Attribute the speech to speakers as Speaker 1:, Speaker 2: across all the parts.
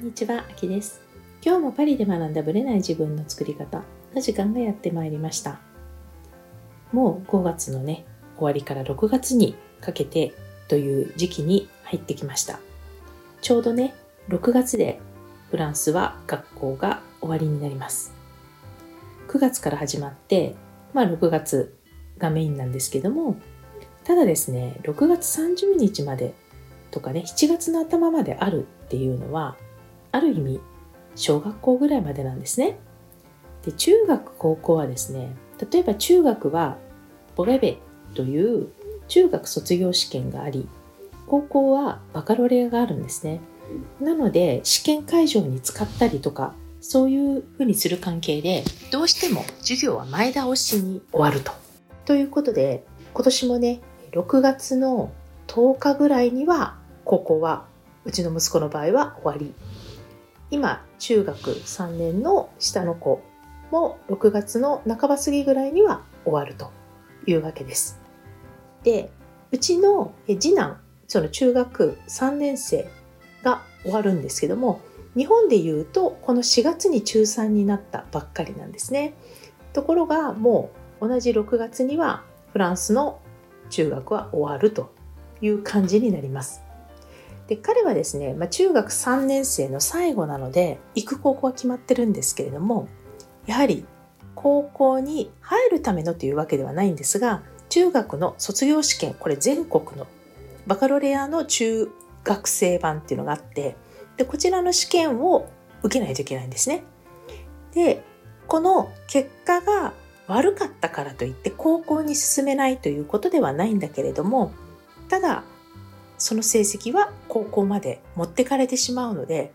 Speaker 1: んにちは、あきです。今日もパリで学んだブレない自分の作り方の時間がやってまいりました。もう5月のね、終わりから6月にかけてという時期に入ってきました。ちょうどね、6月でフランスは学校が終わりになります。9月から始まって、まあ6月がメインなんですけども、ただですね、6月30日までとかね、7月の頭まであるっていうのは、ある意味、小学校ぐらいまでなんですね。で、中学、高校はですね、例えば中学は、ボレベという中学卒業試験があり、高校はバカロレアがあるんですね。なので、試験会場に使ったりとか、そういうふうにする関係で、どうしても授業は前倒しに終わると。ということで、今年もね、6月の10日ぐらいには高校はうちの息子の場合は終わり今中学3年の下の子も6月の半ば過ぎぐらいには終わるというわけですでうちの次男その中学3年生が終わるんですけども日本でいうとこの4月に中3になったばっかりなんですねところがもう同じ6月にはフランスの中学は終わるという感じになります。で彼はですね、まあ、中学3年生の最後なので行く高校は決まってるんですけれどもやはり高校に入るためのというわけではないんですが中学の卒業試験これ全国のバカロレアの中学生版っていうのがあってでこちらの試験を受けないといけないんですね。でこの結果が悪かったからといって高校に進めないということではないんだけれどもただその成績は高校まで持ってかれてしまうので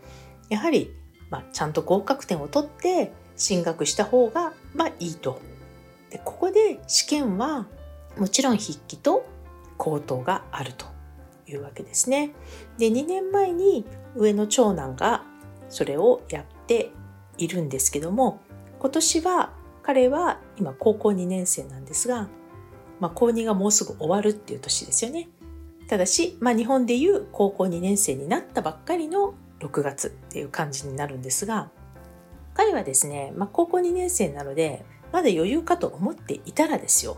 Speaker 1: やはり、まあ、ちゃんと合格点を取って進学した方が、まあ、いいとでここで試験はもちろん筆記と口頭があるというわけですねで2年前に上の長男がそれをやっているんですけども今年は彼は今高校2年生なんですが、まあ、高2がもうすぐ終わるっていう年ですよね。ただし、まあ、日本でいう高校2年生になったばっかりの6月っていう感じになるんですが、彼はですね、まあ、高校2年生なので、まだ余裕かと思っていたらですよ、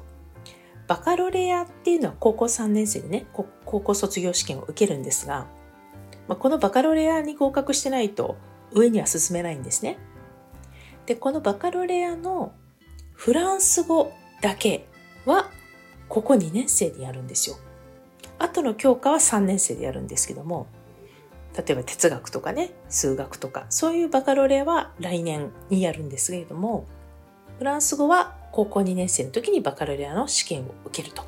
Speaker 1: バカロレアっていうのは高校3年生でね、高校卒業試験を受けるんですが、まあ、このバカロレアに合格してないと上には進めないんですね。でこのバカロレアのフランス語だけはここ2年生でやるんですよ。あとの教科は3年生でやるんですけども例えば哲学とかね数学とかそういうバカロレアは来年にやるんですけれどもフランス語は高校2年生の時にバカロレアの試験を受けると。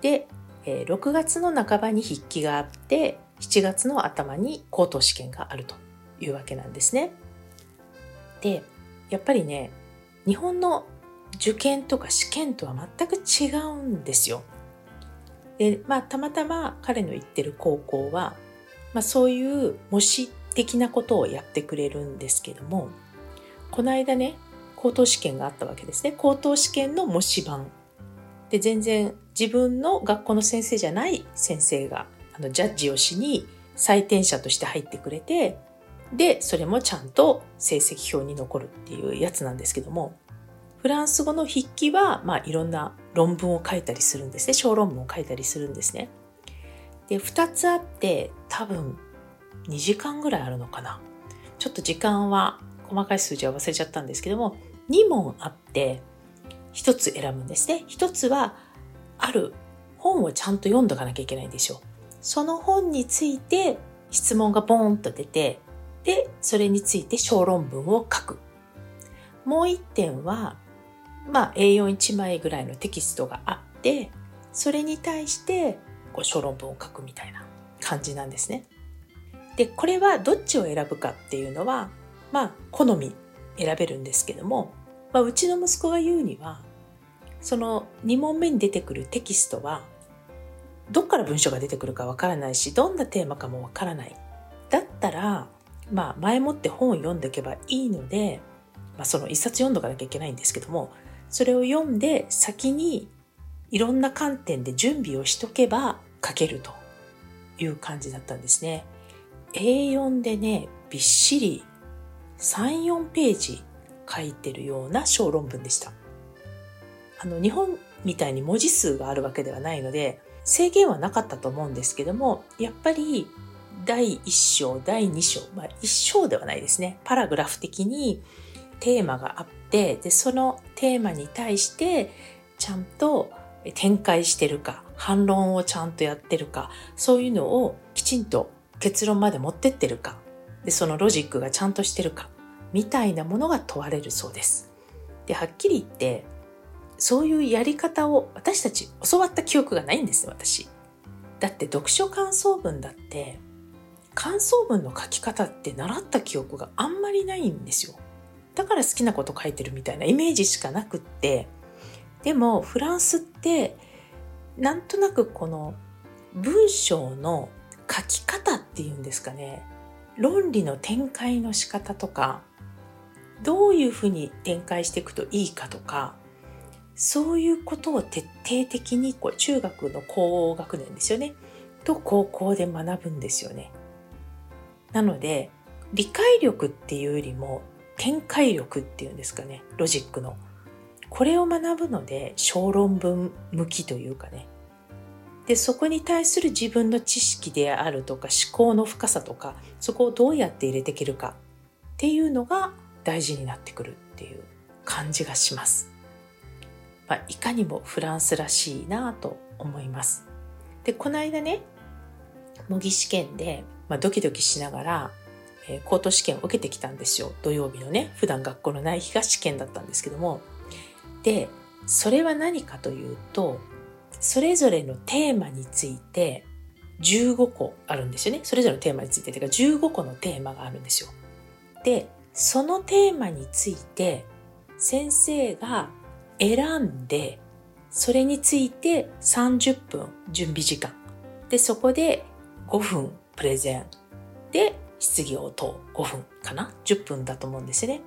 Speaker 1: で6月の半ばに筆記があって7月の頭に口頭試験があるというわけなんですね。でやっぱりね日本の受験とか試験とは全く違うんですよ。でまあたまたま彼の行ってる高校は、まあ、そういう模試的なことをやってくれるんですけどもこの間ね口頭試験があったわけですね。口頭試験の模試版。で全然自分の学校の先生じゃない先生があのジャッジをしに採点者として入ってくれてで、それもちゃんと成績表に残るっていうやつなんですけども、フランス語の筆記は、まあ、いろんな論文を書いたりするんですね。小論文を書いたりするんですね。で、二つあって、多分2時間ぐらいあるのかな。ちょっと時間は、細かい数字は忘れちゃったんですけども、2問あって、1つ選ぶんですね。1つは、ある本をちゃんと読んどかなきゃいけないんでしょう。その本について質問がボーンと出て、で、それについて小論文を書く。もう一点は、まあ A41 枚ぐらいのテキストがあって、それに対してこう小論文を書くみたいな感じなんですね。で、これはどっちを選ぶかっていうのは、まあ好み選べるんですけども、まあ、うちの息子が言うには、その2問目に出てくるテキストは、どっから文章が出てくるかわからないし、どんなテーマかもわからない。だったら、まあ、前もって本を読んでおけばいいので、まあ、その一冊読んどかなきゃいけないんですけども、それを読んで先にいろんな観点で準備をしとけば書けるという感じだったんですね。A4 でね、びっしり3、4ページ書いてるような小論文でした。あの、日本みたいに文字数があるわけではないので、制限はなかったと思うんですけども、やっぱり第1章、第2章、まあ1章ではないですね。パラグラフ的にテーマがあって、で、そのテーマに対してちゃんと展開してるか、反論をちゃんとやってるか、そういうのをきちんと結論まで持ってってるか、で、そのロジックがちゃんとしてるか、みたいなものが問われるそうです。で、はっきり言って、そういうやり方を私たち教わった記憶がないんです私。だって読書感想文だって、感想文の書き方って習った記憶があんまりないんですよ。だから好きなこと書いてるみたいなイメージしかなくって、でもフランスってなんとなくこの文章の書き方っていうんですかね論理の展開の仕方とかどういうふうに展開していくといいかとかそういうことを徹底的にこう中学の高学年ですよねと高校で学ぶんですよね。なので理解力っていうよりも展開力っていうんですかねロジックのこれを学ぶので小論文向きというかねでそこに対する自分の知識であるとか思考の深さとかそこをどうやって入れていけるかっていうのが大事になってくるっていう感じがします。まあ、いかにもフランスらしいなと思います。でこの間ね模擬試験で、まあ、ドキドキしながら、えー、高等試験を受けてきたんですよ土曜日のね普段学校のない日が試験だったんですけどもで、それは何かというと、それぞれのテーマについて15個あるんですよね。それぞれのテーマについて、てか15個のテーマがあるんですよ。で、そのテーマについて先生が選んで、それについて30分準備時間。で、そこで5分プレゼン。で、質疑応答5分かな ?10 分だと思うんですね。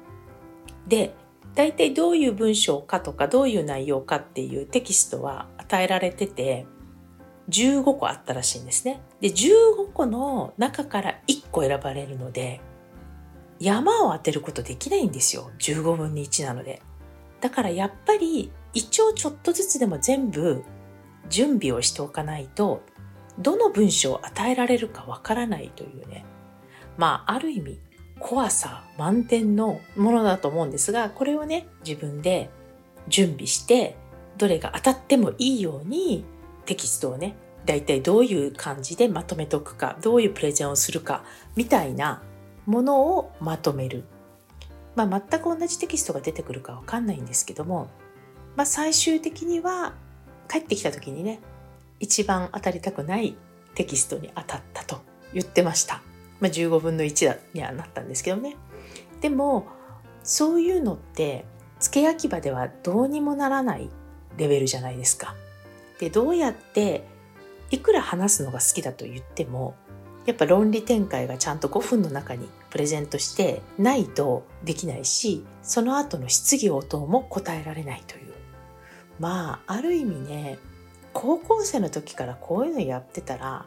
Speaker 1: で、大体どういう文章かとかどういう内容かっていうテキストは与えられてて15個あったらしいんですね。で、15個の中から1個選ばれるので山を当てることできないんですよ。15分に1なので。だからやっぱり一応ちょっとずつでも全部準備をしておかないとどの文章を与えられるかわからないというね。まあある意味怖さ満点のものだと思うんですが、これをね、自分で準備して、どれが当たってもいいようにテキストをね、だいたいどういう感じでまとめておくか、どういうプレゼンをするか、みたいなものをまとめる。まあ、全く同じテキストが出てくるかわかんないんですけども、まあ、最終的には帰ってきた時にね、一番当たりたくないテキストに当たったと言ってました。まあ、15分の1にはなったんですけどねでもそういうのって付け焼き場ではどうにもならないレベルじゃないですか。でどうやっていくら話すのが好きだと言ってもやっぱ論理展開がちゃんと5分の中にプレゼントしてないとできないしその後の質疑応答も答えられないというまあある意味ね高校生の時からこういうのやってたら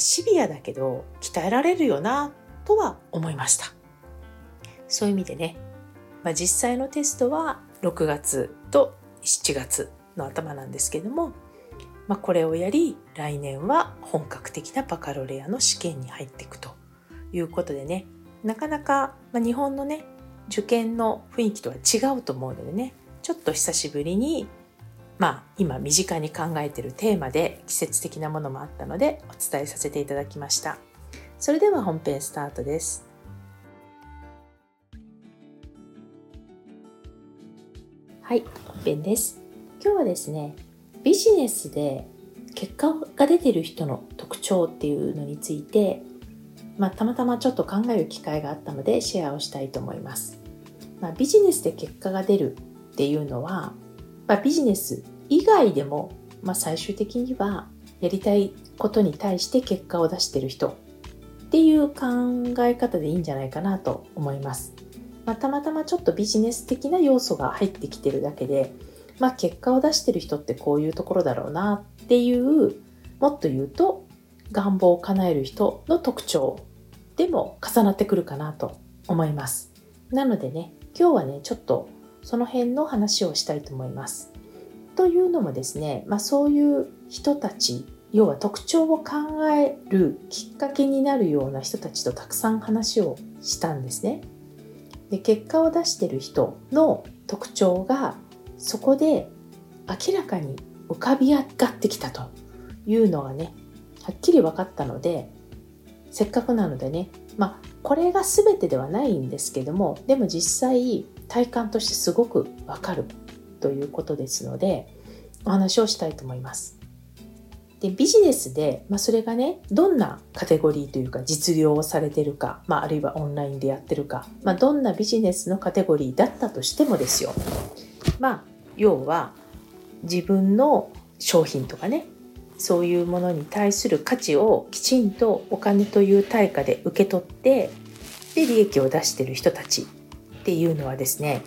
Speaker 1: シビアだけど鍛えられるよなとは思いました。そういう意味でね、まあ、実際のテストは6月と7月の頭なんですけども、まあ、これをやり来年は本格的なバカロレアの試験に入っていくということでね。なかなか、ま、日本のね受験の雰囲気とは違うと思うのでね。ちょっと久しぶりにまあ、今身近に考えているテーマで季節的なものもあったのでお伝えさせていただきました。それでは本編スタートです。はい、本編です。今日はですね、ビジネスで結果が出てる人の特徴っていうのについて、まあ、たまたまちょっと考える機会があったのでシェアをしたいと思います。まあ、ビジネスで結果が出るっていうのはまあ、ビジネス以外でも、まあ、最終的にはやりたいことに対して結果を出してる人っていう考え方でいいんじゃないかなと思います。まあ、たまたまちょっとビジネス的な要素が入ってきてるだけで、まあ、結果を出してる人ってこういうところだろうなっていうもっと言うと願望を叶える人の特徴でも重なってくるかなと思いますなのでね今日はねちょっとその辺の話をしたいと思いますというのもですね、まあ、そういう人たち要は特徴を考えるきっかけになるような人たちとたくさん話をしたんですね。で結果を出してる人の特徴がそこで明らかに浮かび上がってきたというのがねはっきり分かったのでせっかくなのでねまあこれが全てではないんですけどもでも実際体感としてすごくわかるということですのでお話をしたいと思います。でビジネスで、まあ、それがねどんなカテゴリーというか実業をされてるか、まあ、あるいはオンラインでやってるか、まあ、どんなビジネスのカテゴリーだったとしてもですよまあ要は自分の商品とかねそういうものに対する価値をきちんとお金という対価で受け取ってで利益を出してる人たちっていうのはですね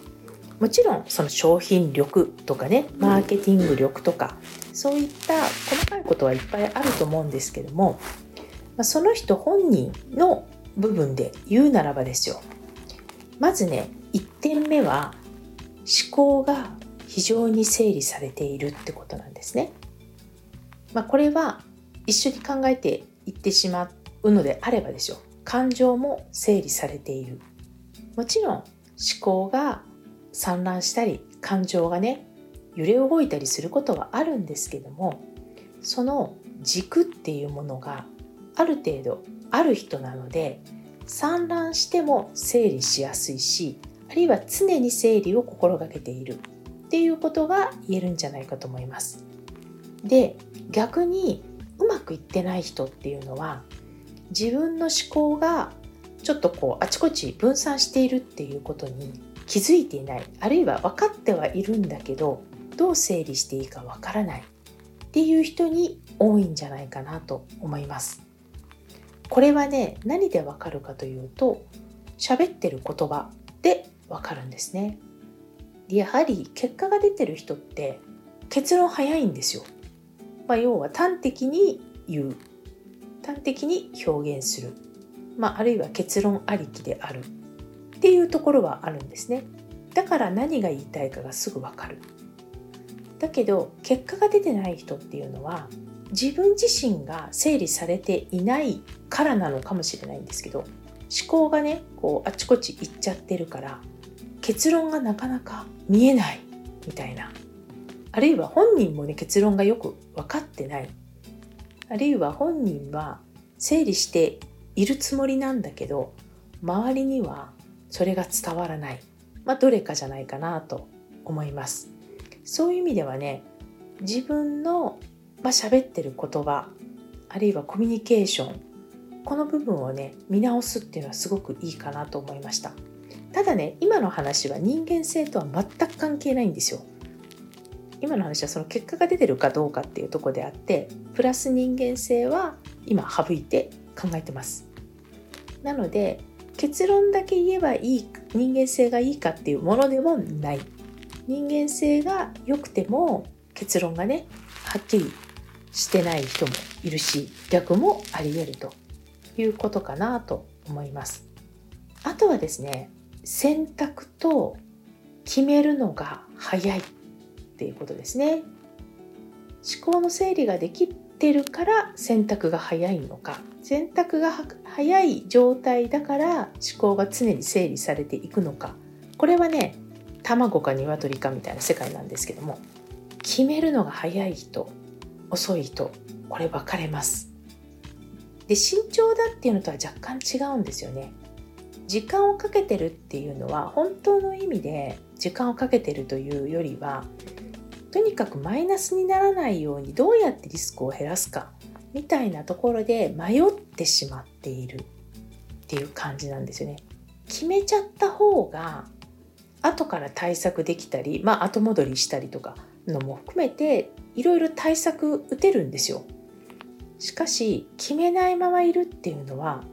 Speaker 1: もちろんその商品力とかねマーケティング力とかそういった細かいことはいっぱいあると思うんですけども、まあ、その人本人の部分で言うならばですよ。まずね1点目は思考が非常に整理されているってことなんですね。まあ、これは一緒に考えていってしまうのであればですよ。感情も整理されている。もちろん思考が散乱したり感情がね揺れ動いたりすることはあるんですけどもその軸っていうものがある程度ある人なので散乱しても整理しやすいしあるいは常に整理を心がけているっていうことが言えるんじゃないかと思います。で逆にうまくいってない人っていうのは自分の思考がちょっとこうあちこち分散しているっていうことに気づいていないあるいは分かってはいるんだけどどう整理していいか分からないっていう人に多いんじゃないかなと思います。これはね何でわかるかというと喋ってる言葉でわかるんですね。やはり結果が出てる人って結論早いんですよ。まあ、要は端的に言う端的に表現する、まあ、あるいは結論ありきであるっていうところはあるんですね。だから何が言いたいかがすぐわかる。だけど結果が出てない人っていうのは自分自身が整理されていないからなのかもしれないんですけど思考がねこうあちこち行っちゃってるから結論がなかなか見えないみたいなあるいは本人もね結論がよく分かってないあるいは本人は整理しているつもりなんだけど周りにはそれが伝わらない、まあ、どれかじゃないかなと思います。そういう意味ではね自分の、まあ、喋ってる言葉あるいはコミュニケーションこの部分をね見直すっていうのはすごくいいかなと思いました。ただね今の話は人間性とは全く関係ないんですよ。今の話はその結果が出てるかどうかっていうとこであってプラス人間性は今省いて考えてます。なので結論だけ言えばいい人間性がいいかっていうものでもない。人間性が良くても結論がねはっきりしてない人もいるし逆もあり得ると。いうことかなと思います。あとはですね選択と決めるのが早いっていうことですね。思考の整理ができてるから選択が早いのか。選択が早い状態だから思考が常に整理されていくのか。これはね卵か鶏かみたいな世界なんですけども決めるのが早い人遅い人これ分かれます。で慎重だっていうのとは若干違うんですよね。時間をかけてるっていうのは本当の意味で時間をかけてるというよりはとにかくマイナスにならないようにどうやってリスクを減らすかみたいなところで迷ってしまっているっていう感じなんですよね。決めちゃった方が後から対策できたり、まあ、後戻りしたりとかのも含めていろいろ対策打てるんですよ。しかし決めないままいるっていうのは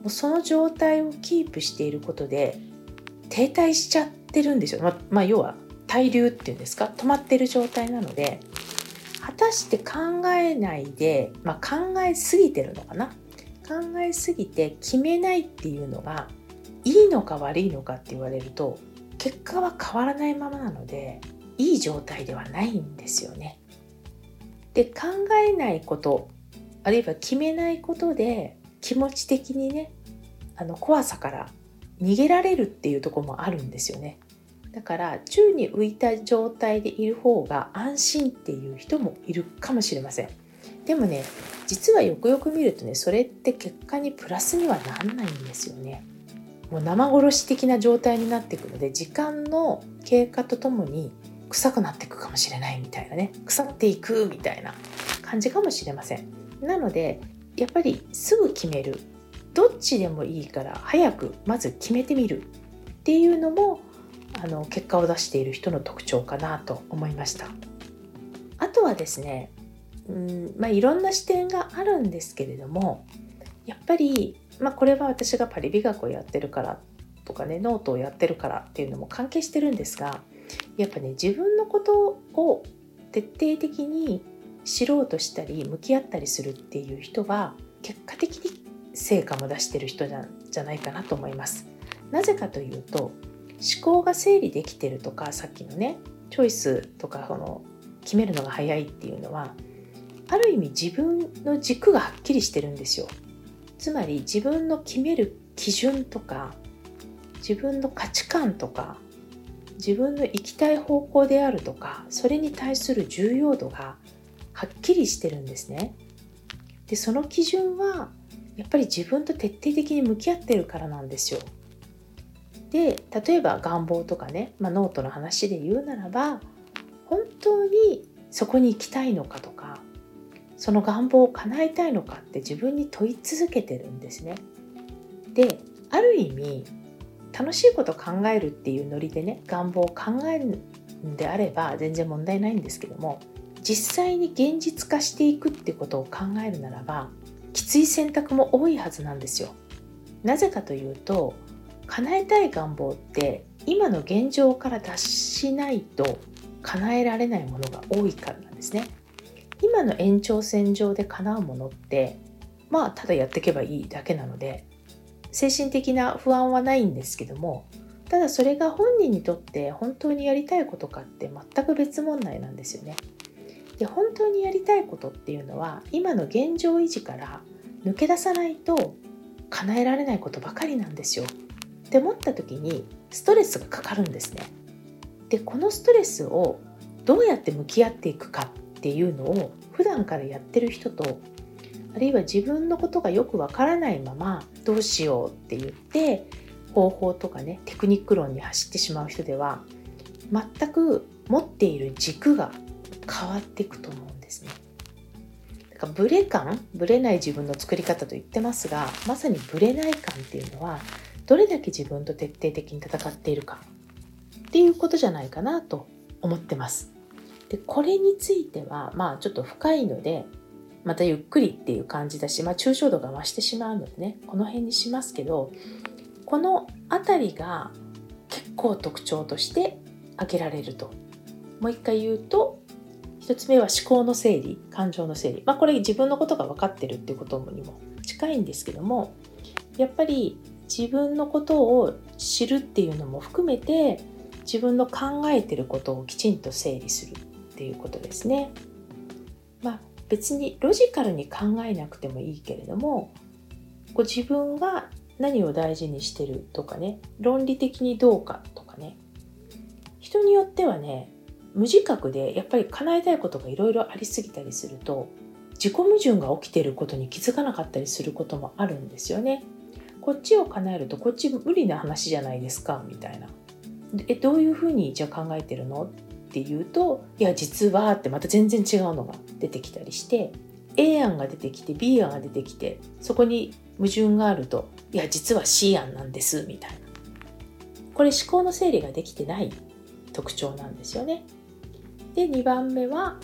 Speaker 1: もうその状態をキープしていることで停滞しちゃってるんですよ。ままあ、要は滞留っていうんですか？止まってる状態なので果たして考えないで、まあ、考えすぎてるのかな？考えすぎて決めないっていうのがいいのか悪いのかって言われると結果は変わらないままなのでいい状態ではないんですよね。で考えないことあるいは決めないことで気持ち的にねあの怖さから逃げられるっていうとこもあるんですよね。だから宙に浮いた状態でいる方が安心っていう人もいるかもしれません。でもね実はよくよく見るとねそれって結果にプラスにはなんないんですよね。もう生殺し的な状態になっていくので時間の経過とともに臭くなっていくかもしれないみたいなね腐っていくみたいな感じかもしれません。なのでやっぱりすぐ決めるどっちでもいいから早くまず決めてみるっていうのもあの結果を出している人の特徴かなと思いました。あとはですねうんまあ、いろんな視点があるんですけれどもやっぱり、まあ、これは私がパリ美学をやってるからとかねノートをやってるからっていうのも関係してるんですがやっぱね自分のことを徹底的に知ろうとしたり向き合ったりするっていう人は結果的に成果も出してる人じゃじゃないかなと思います。なぜかというと思考が整理できてるとかさっきのねチョイスとかこの決めるのが早いっていうのはある意味自分の軸がはっきりしてるんですよ。つまり自分の決める基準とか自分の価値観とか自分の行きたい方向であるとかそれに対する重要度がはっきりしてるんですね。でその基準はやっぱり自分と徹底的に向き合ってるからなんですよ。で例えば願望とかね、まあ、ノートの話で言うならば本当にそこに行きたいのかとかその願望を叶えたいのかって自分に問い続けてるんですね。である意味楽しいこと考えるっていうノリでね願望を考えるんであれば全然問題ないんですけども実際に現実化していくってことを考えるならばきつい選択も多いはずなんですよ。なぜかというと叶えたい願望って今の現状から脱しないと叶えられないものが多いからなんですね。今の延長線上で叶うものってまあただやっていけばいいだけなので精神的な不安はないんですけどもただそれが本人にとって本当にやりたいことかって全く別問題なんですよね。で本当にやりたいことっていうのは今の現状維持から抜け出さないと叶えられないことばかりなんですよ。って思った時にストレスがかかるんですね。でこのストレスをどうやって向き合っていくかっていうのを普段からやってる人とあるいは自分のことがよくわからないままどうしようって言って方法とかねテクニック論に走ってしまう人では全く持っている軸が変わっていくと思うんですね。だからブレ感ブレない自分の作り方と言ってますがまさにブレない感っていうのはどれだけ自分と徹底的に戦っているか。っていうことじゃないかなと思ってます。でこれについてはまあちょっと深いのでまたゆっくりっていう感じだし、まあ、抽象度が増してしまうのでねこの辺にしますけどこの辺りが結構特徴として挙げられると。もう一回言うと1つ目は思考の整理感情の整理。まあこれ自分のことが分かってるっていうことにも近いんですけどもやっぱり自分のことを知るっていうのも含めて自分の考えてることをきちんと整理するっていうことですね。まあ、別にロジカルに考えなくてもいいけれどもこう自分が何を大事にしてるとかね論理的にどうかとかね人によってはね無自覚でやっぱり叶えたいことがいろいろありすぎたりすると自己矛盾が起きてることに気づかなかったりすることもあるんですよね。こっちを叶えるとこっち無理な話じゃないですかみたいな。えどういうふうにじゃあ考えてるの？っていうといや実はってまた全然違うのが出てきたりして A 案が出てきて B 案が出てきてそこに矛盾があるといや実は C 案なんですみたいなこれ思考の整理ができてない特徴なんですよね。で2番目は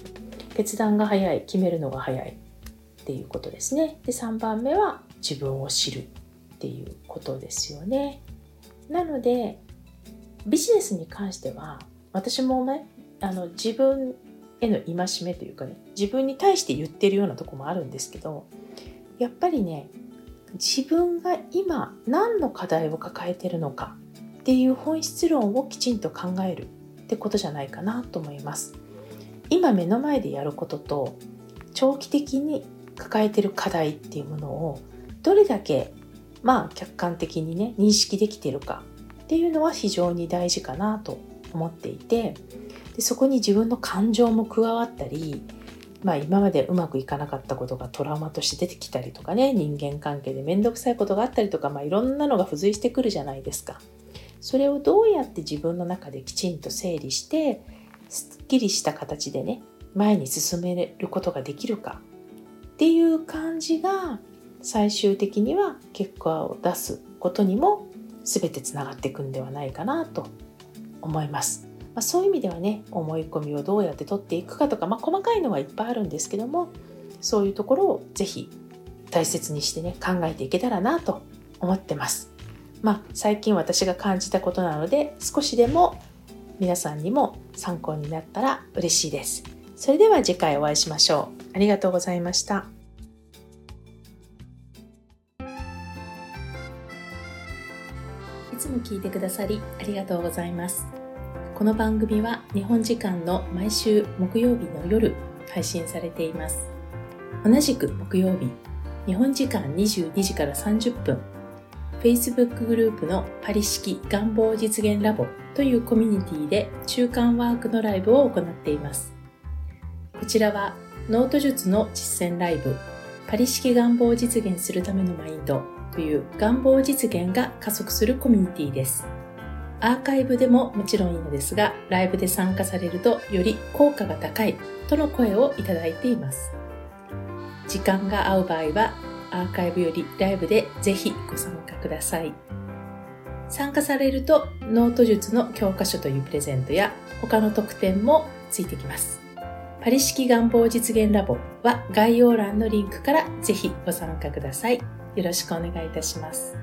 Speaker 1: 決断が早い決めるのが早いっていうことですね。で3番目は自分を知るっていうことですよね。なのでビジネスに関しては私もねあの自分への戒めというかね自分に対して言ってるようなとこもあるんですけどやっぱりね自分が今何の課題を抱えてるのかっていう本質論をきちんと考えるってことじゃないかなと思います今目の前でやることと長期的に抱えてる課題っていうものをどれだけまあ客観的にね認識できてるかっていうのは非常に大事かなと思っていてでそこに自分の感情も加わったりまあ、今までうまくいかなかったことがトラウマとして出てきたりとかね人間関係で面倒くさいことがあったりとか、まあ、いろんなのが付随してくるじゃないですか。それをどうやって自分の中できちんと整理してすっきりした形でね前に進めることができるかっていう感じが最終的には結果を出すことにも全てつながっていくんではないかなと思います。まあ、そういう意味ではね思い込みをどうやって取っていくかとか、まあ、細かいのはいっぱいあるんですけどもそういうところをぜひ大切にしてね考えていけたらなと思ってます。まあ、最近私が感じたことなので少しでも皆さんにも参考になったら嬉しいです。それでは次回お会いしましょう。ありがとうございました。も聞いてくださりありがとうございます。この番組は日本時間の毎週木曜日の夜配信されています。同じく木曜日、日本時間22時から30分、Facebook グループのパリ式願望実現ラボというコミュニティで中間ワークのライブを行っています。こちらはノート術の実践ライブ、パリ式願望を実現するためのマインドという願望実現が加速するコミュニティです。アーカイブでももちろんいいのですが、ライブで参加されるとより効果が高いとの声をいただいています。時間が合う場合は、アーカイブよりライブでぜひご参加ください。参加されると、ノート術の教科書というプレゼントや他の特典もついてきます。パリ式願望実現ラボは概要欄のリンクからぜひご参加ください。よろしくお願いいたします。